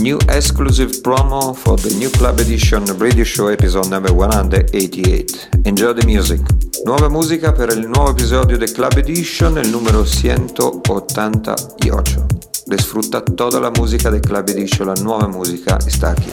New exclusive promo for the new Club Edition radio show episode number 188. Enjoy the music. Nuova musica per il nuovo episodio del Club Edition, il numero 188. Disfruta toda la música de Club Edition, la nueva música está aquí.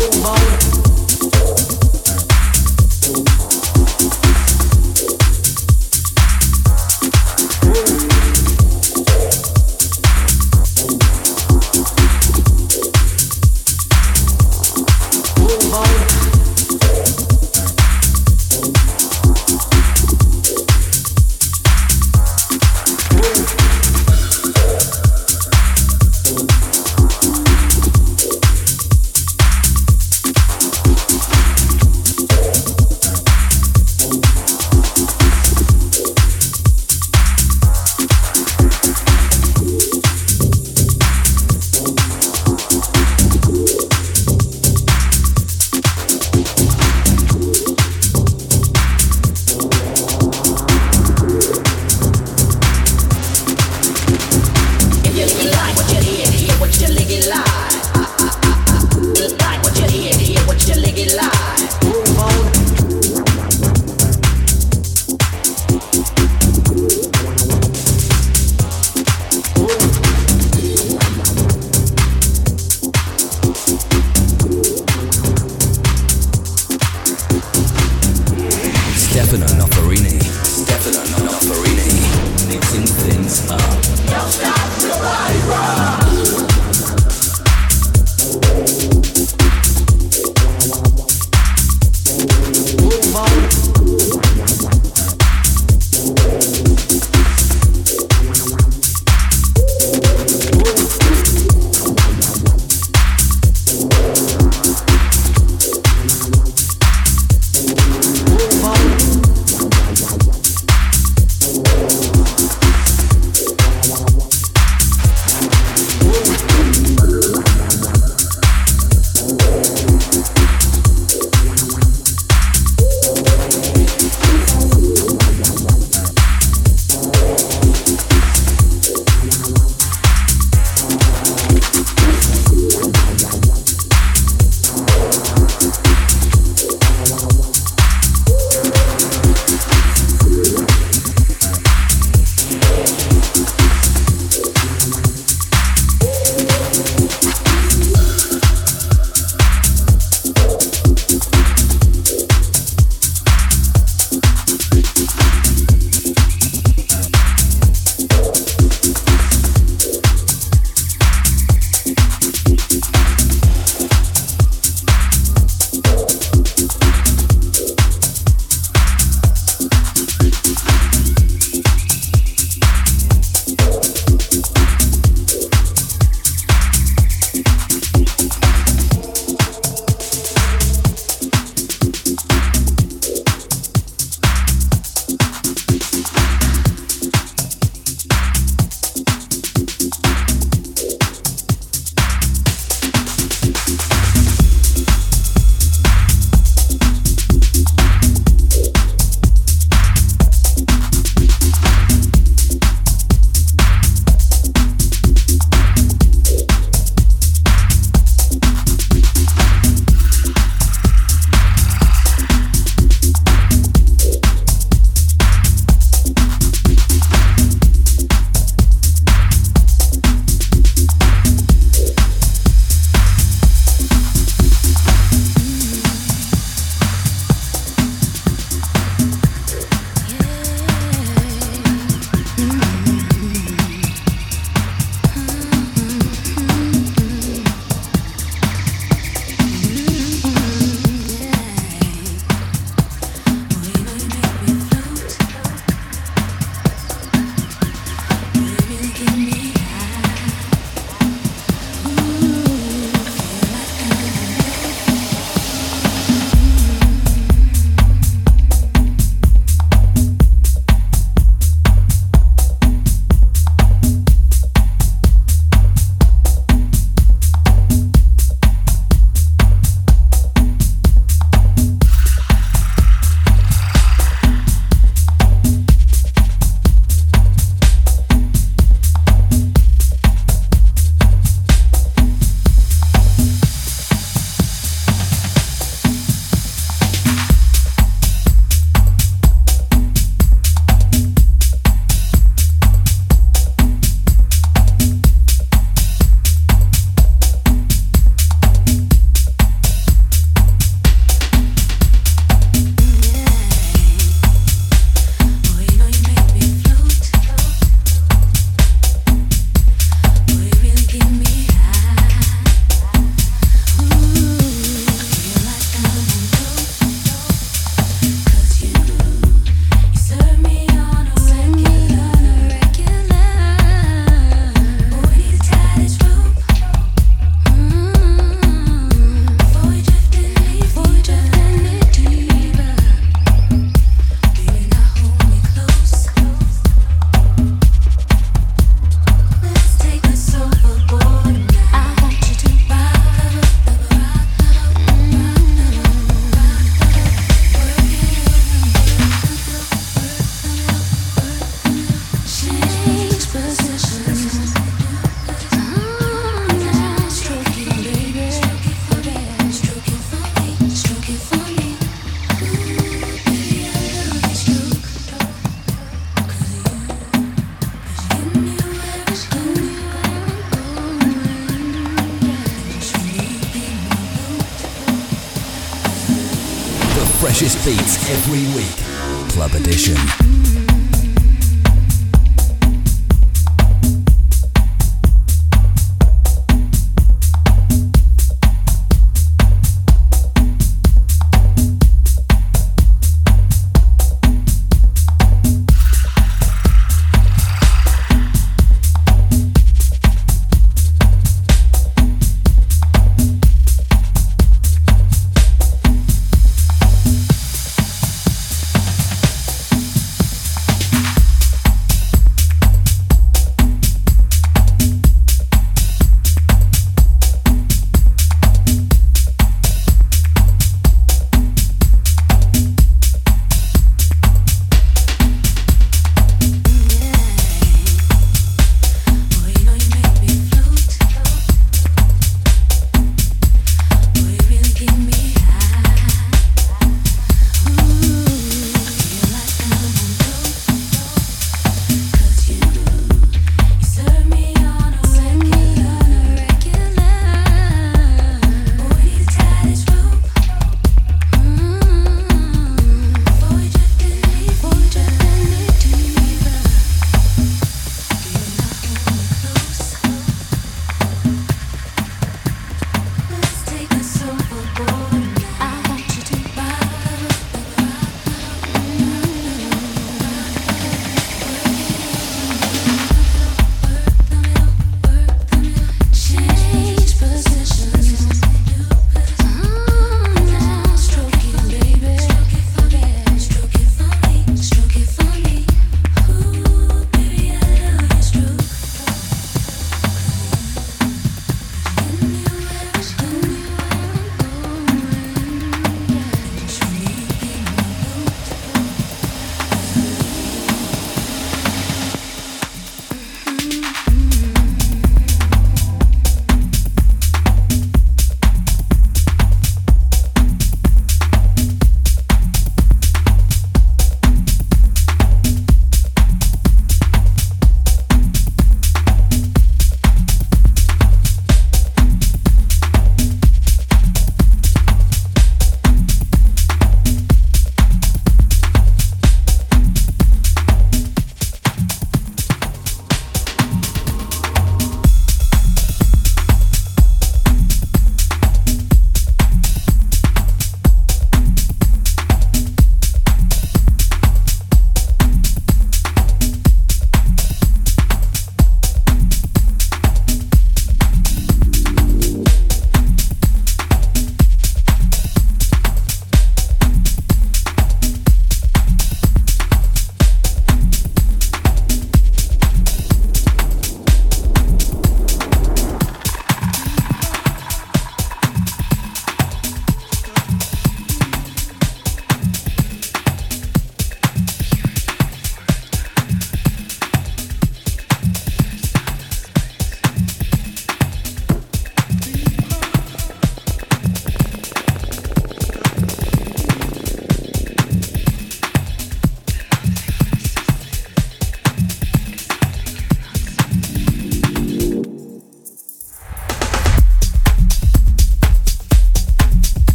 more. Every week. Club Edition.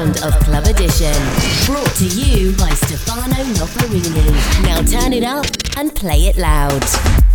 sound of Club Edition. Brought to you by Stefano Noferini. Now turn it up and play it loud.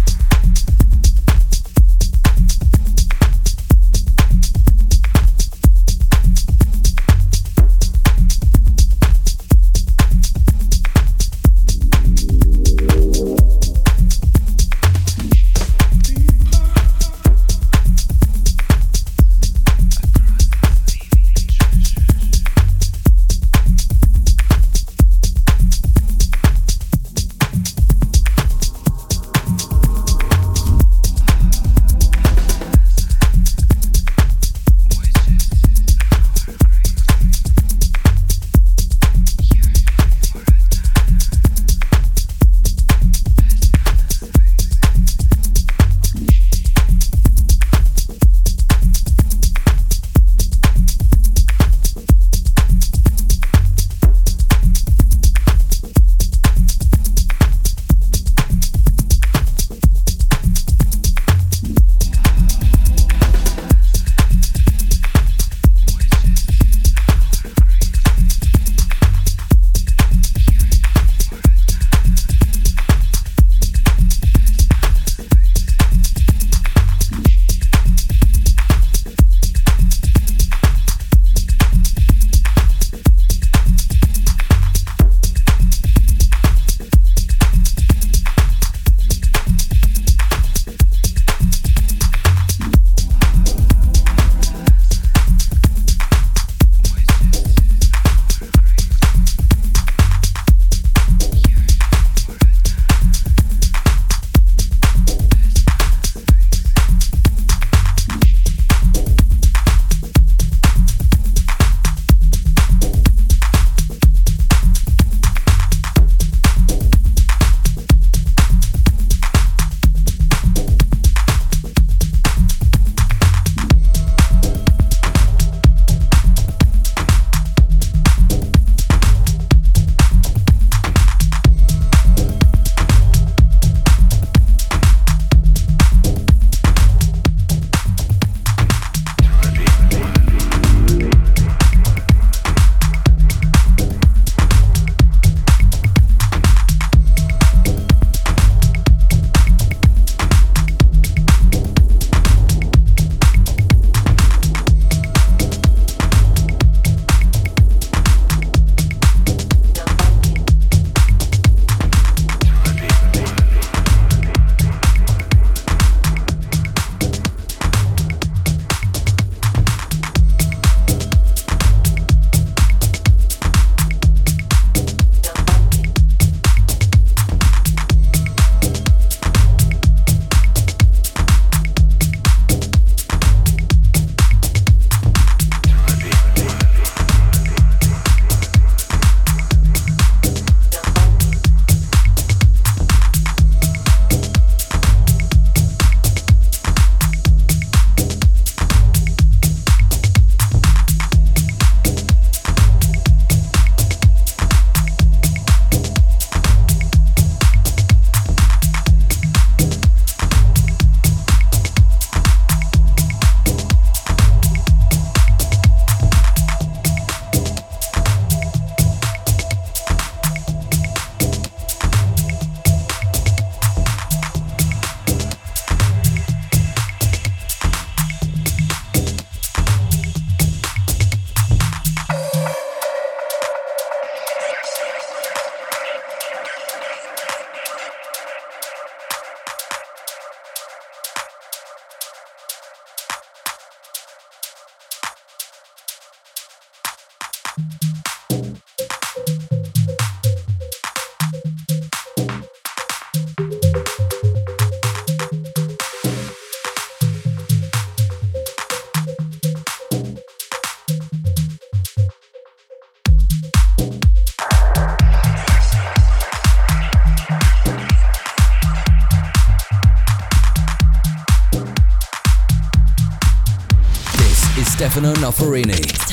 Stefano Noferini.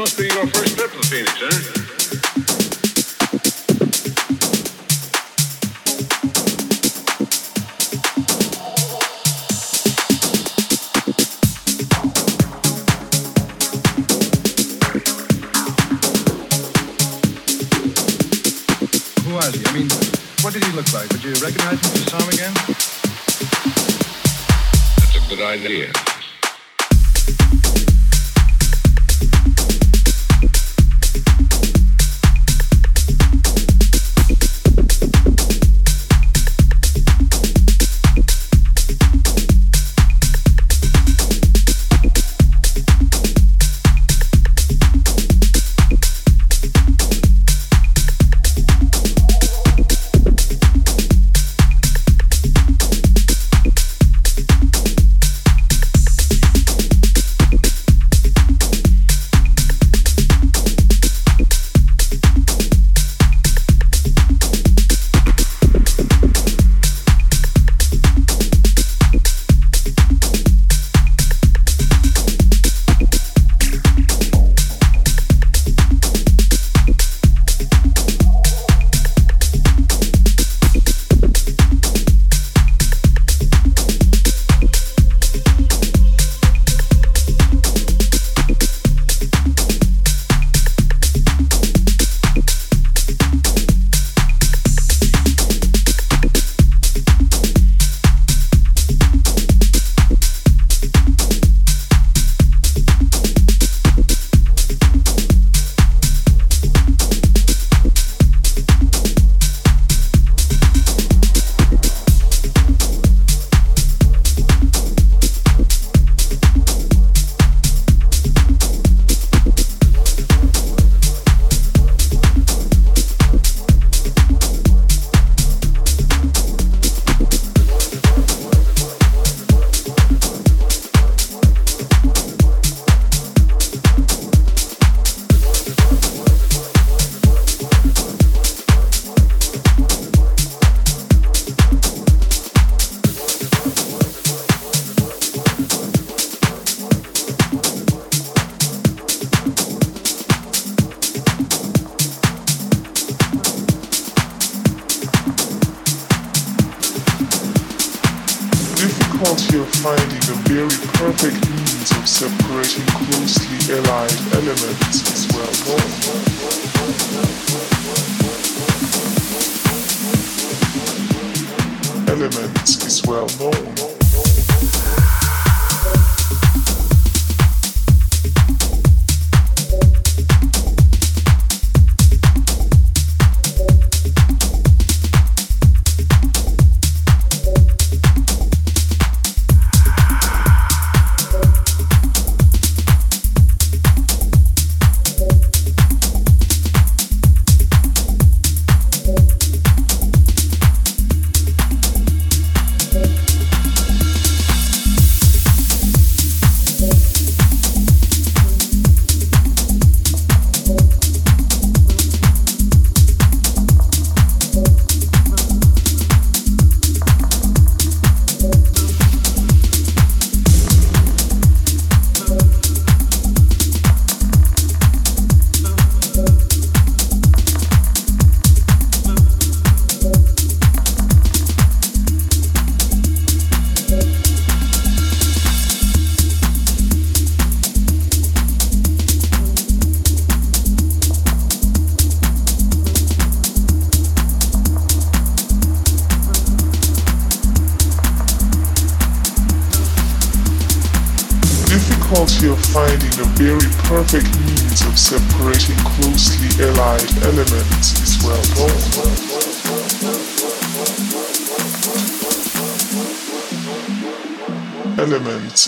Must be your first trip to Phoenix, huh? I mean, what did he look like? Would you recognize him if you saw him again? That's a good idea.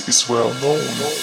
is well known.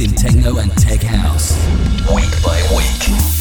in techno and tech house. Week by week.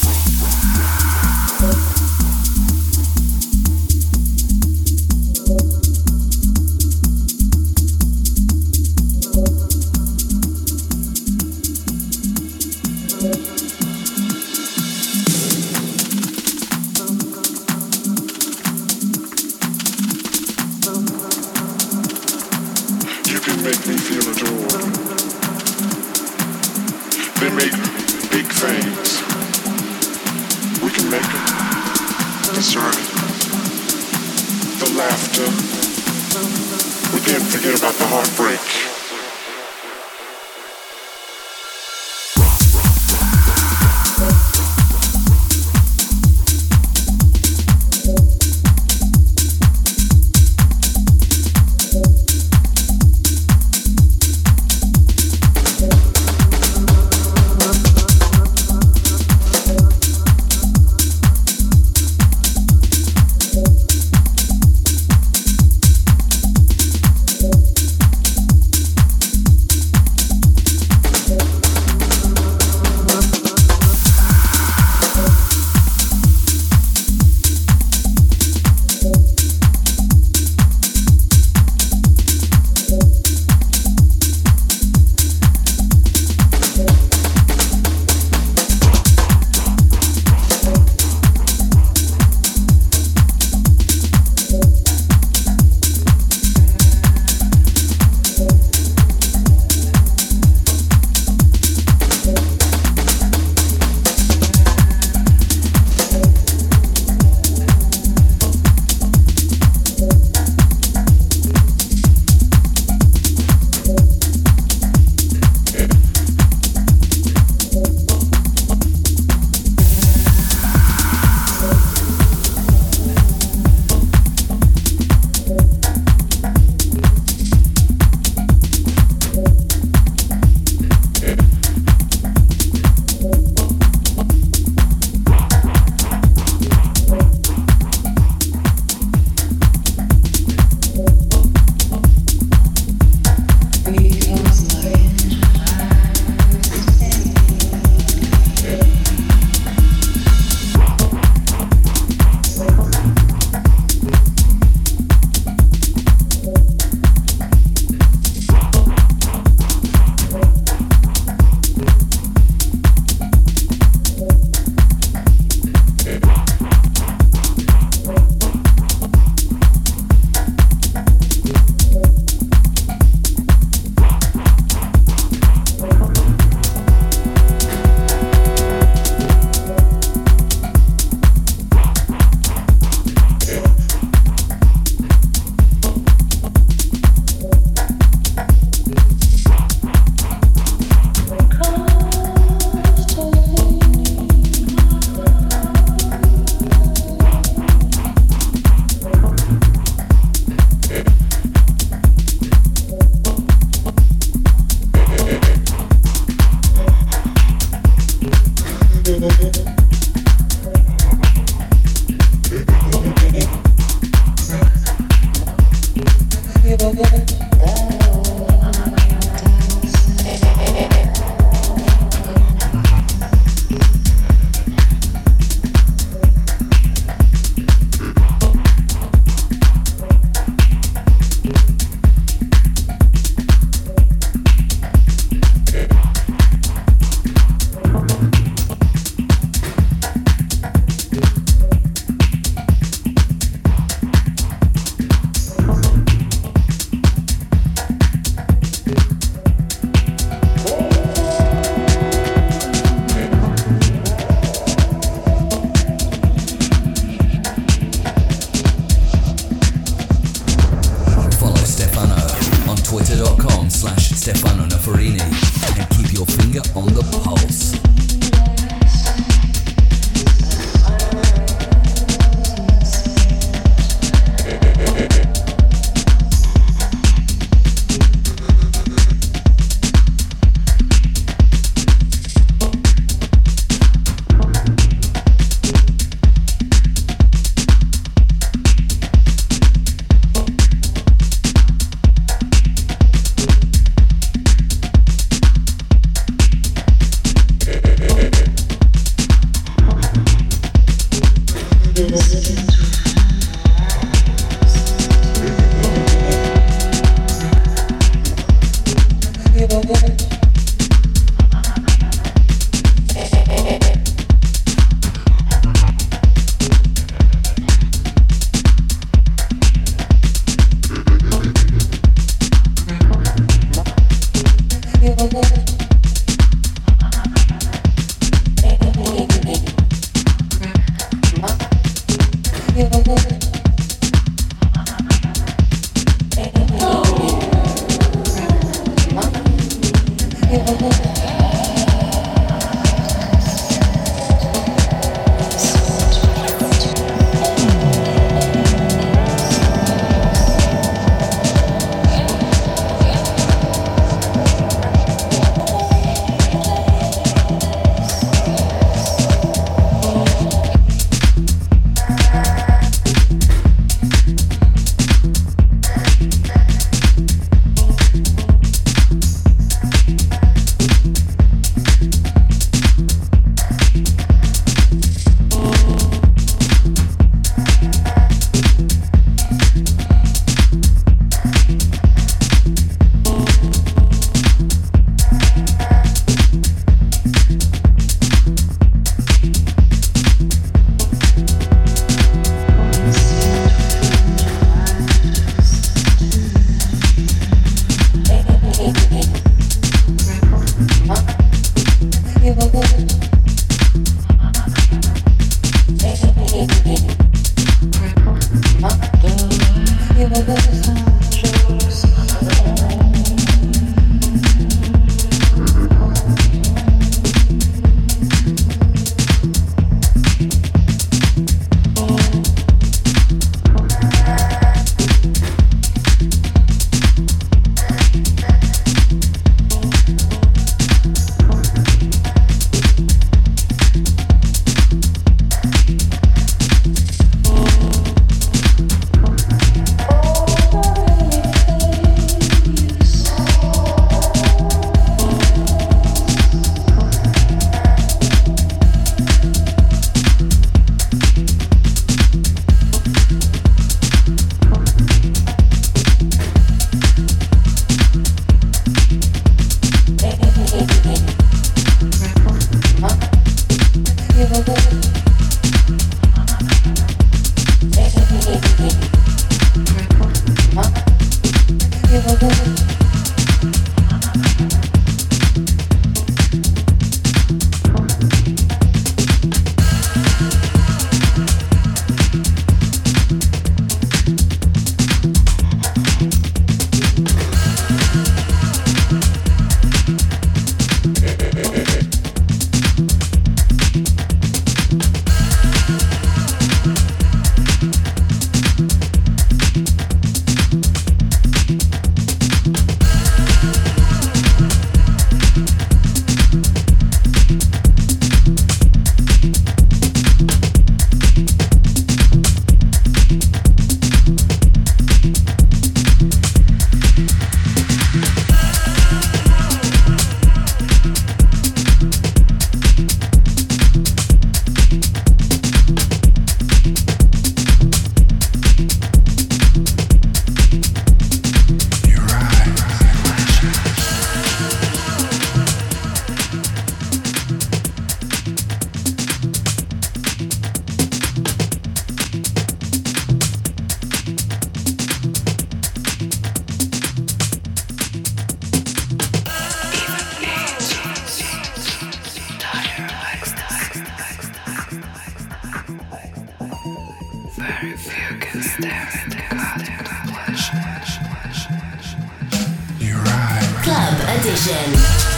vision.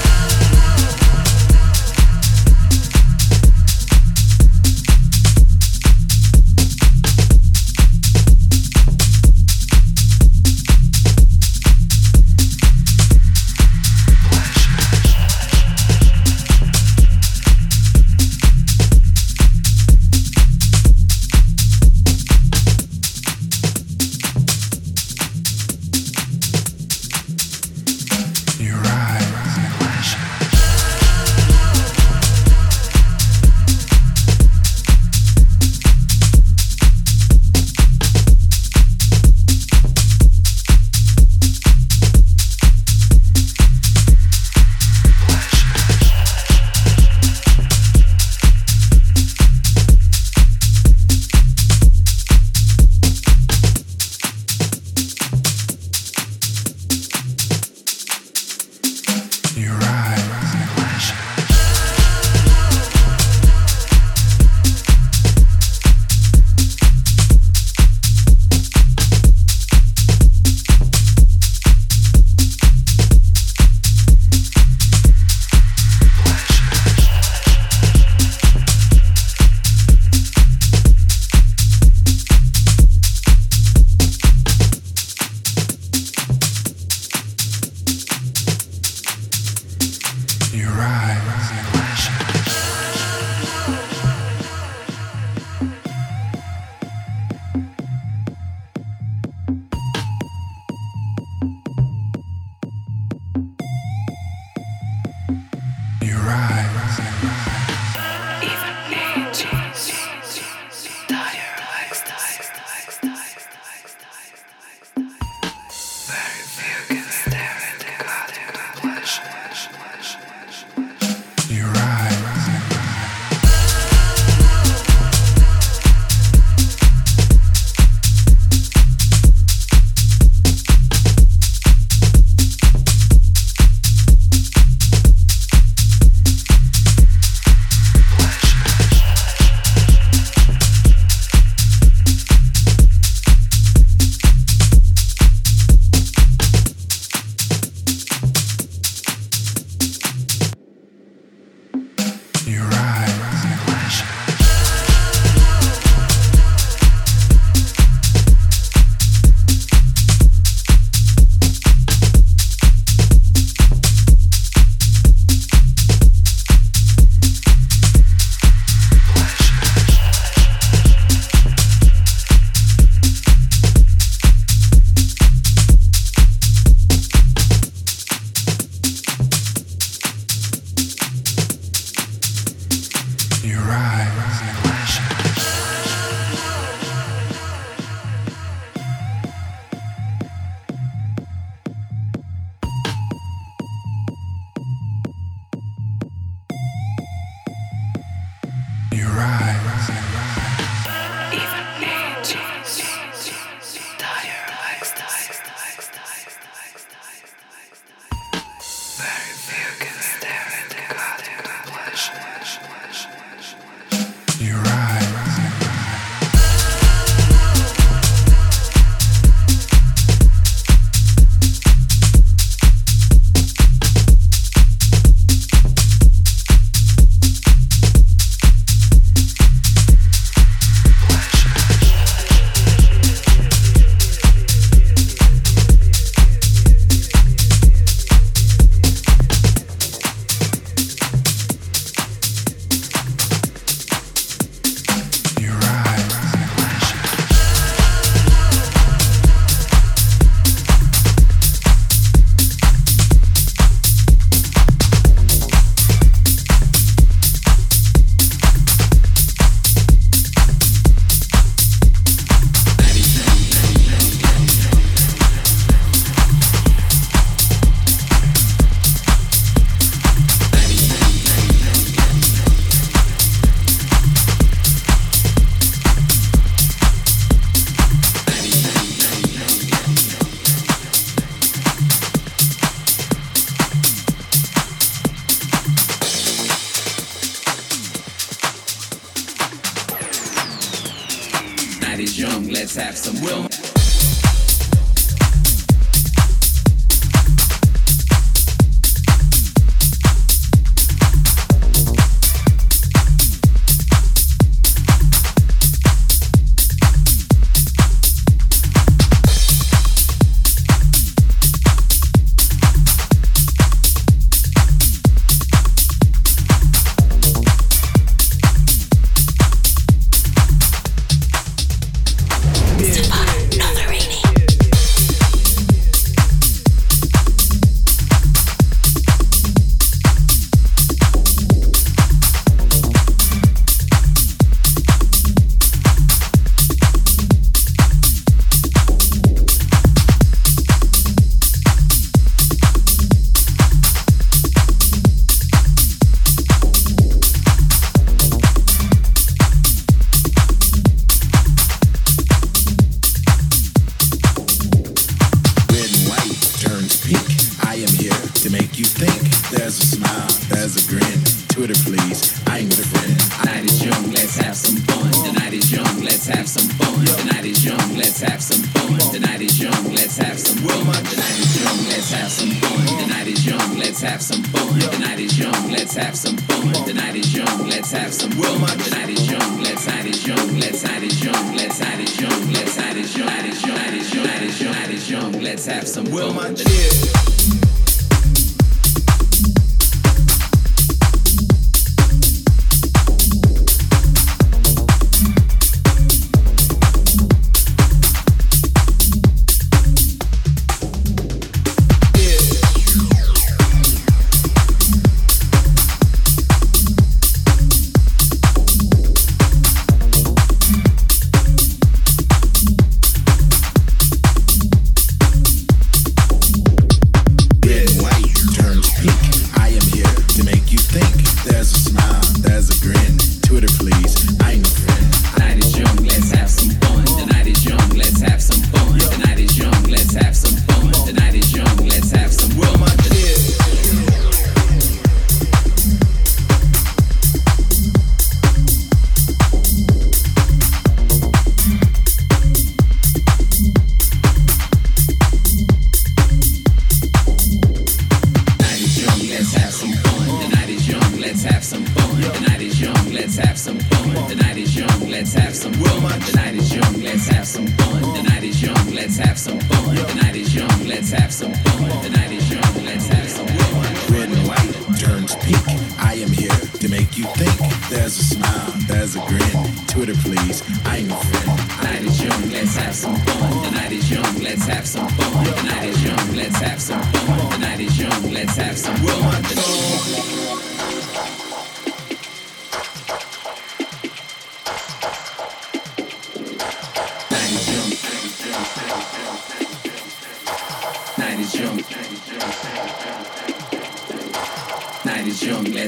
Young, let's have some fun. The night is young, let's have some fun. The night is young, let's have some fun. The night is young, let's have some fun. The night is young, let's have some fun. Red and white turns pink. I am here to make you think. There's a smile, there's a grin. Twitter, please. I'm your friend. The night is young, let's have some fun. The night is young, let's have some fun. The night is young, let's have some fun. The night is young, let's have some fun.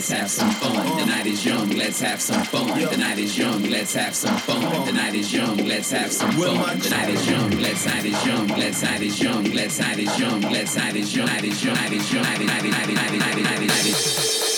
Let's have some fun. The night is young, let's have some fun. The night is young, let's have some fun. The night is young, let's have some fun. The night is young, let's night is young, let's night is young, let's night is young, let's night is young, night is young, night is young, night is night is night is night is night is night is night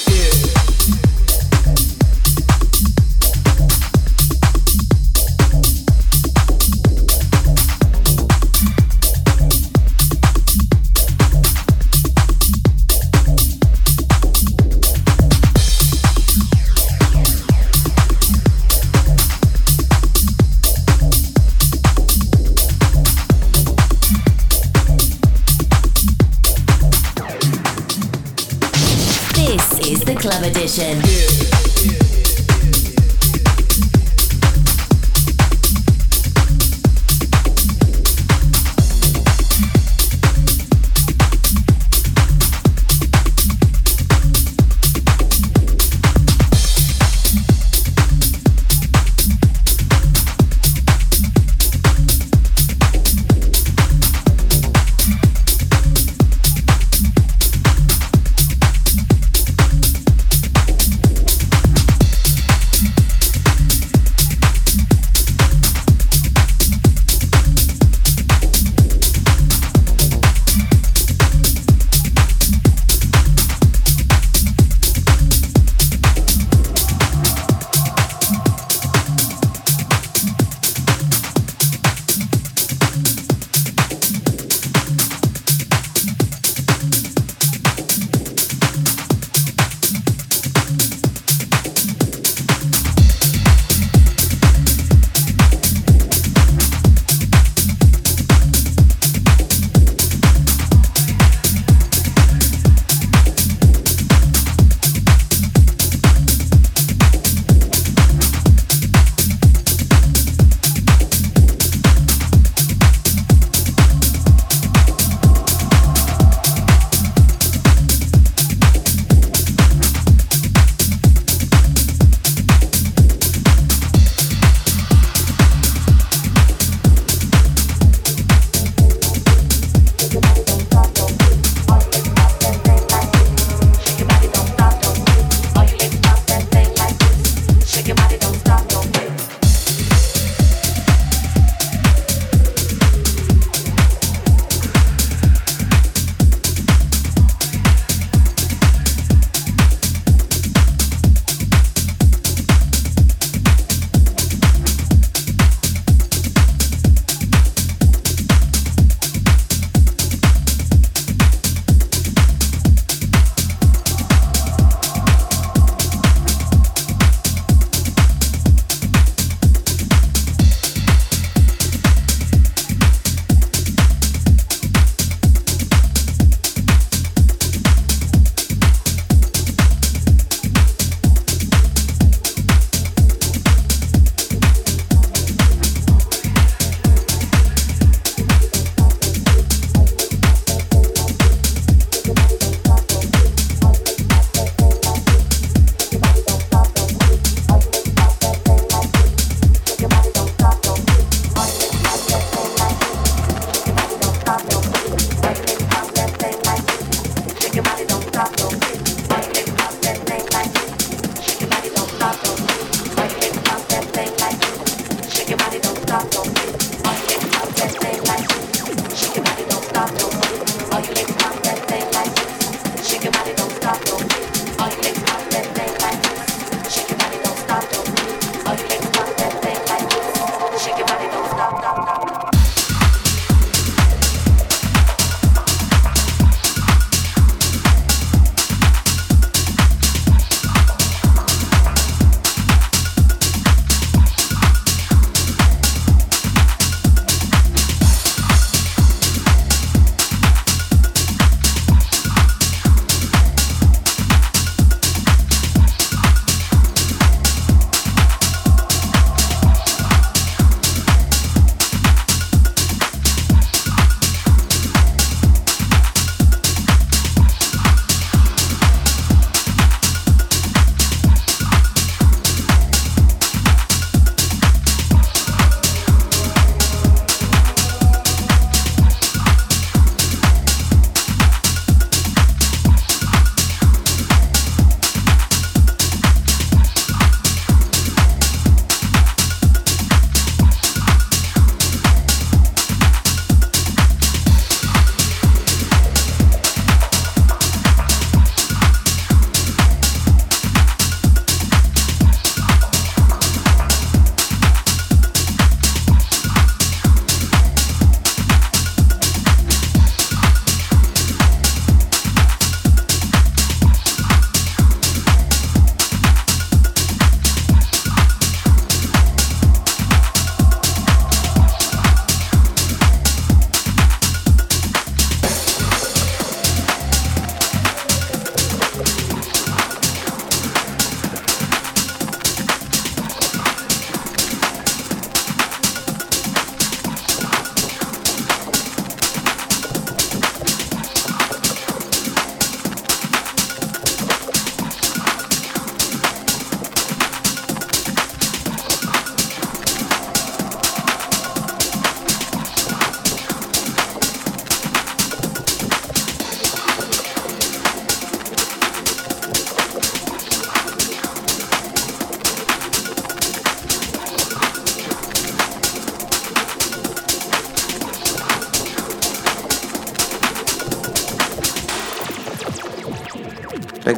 Club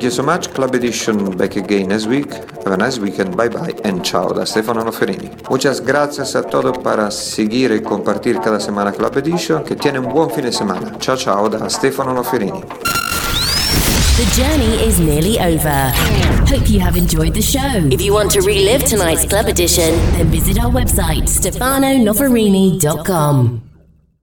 Thank you so much. Club Edition back again next week. Have a nice weekend. Bye bye and ciao da Stefano Noferini. Muchas gracias a todos para seguir y compartir cada semana Club Edition. Que tienen un buen fin de semana. Ciao ciao da Stefano Noferini. The journey is nearly over. Hope you have enjoyed the show. If you want to relive tonight's club edition, then visit our website, stefanonoferini.com.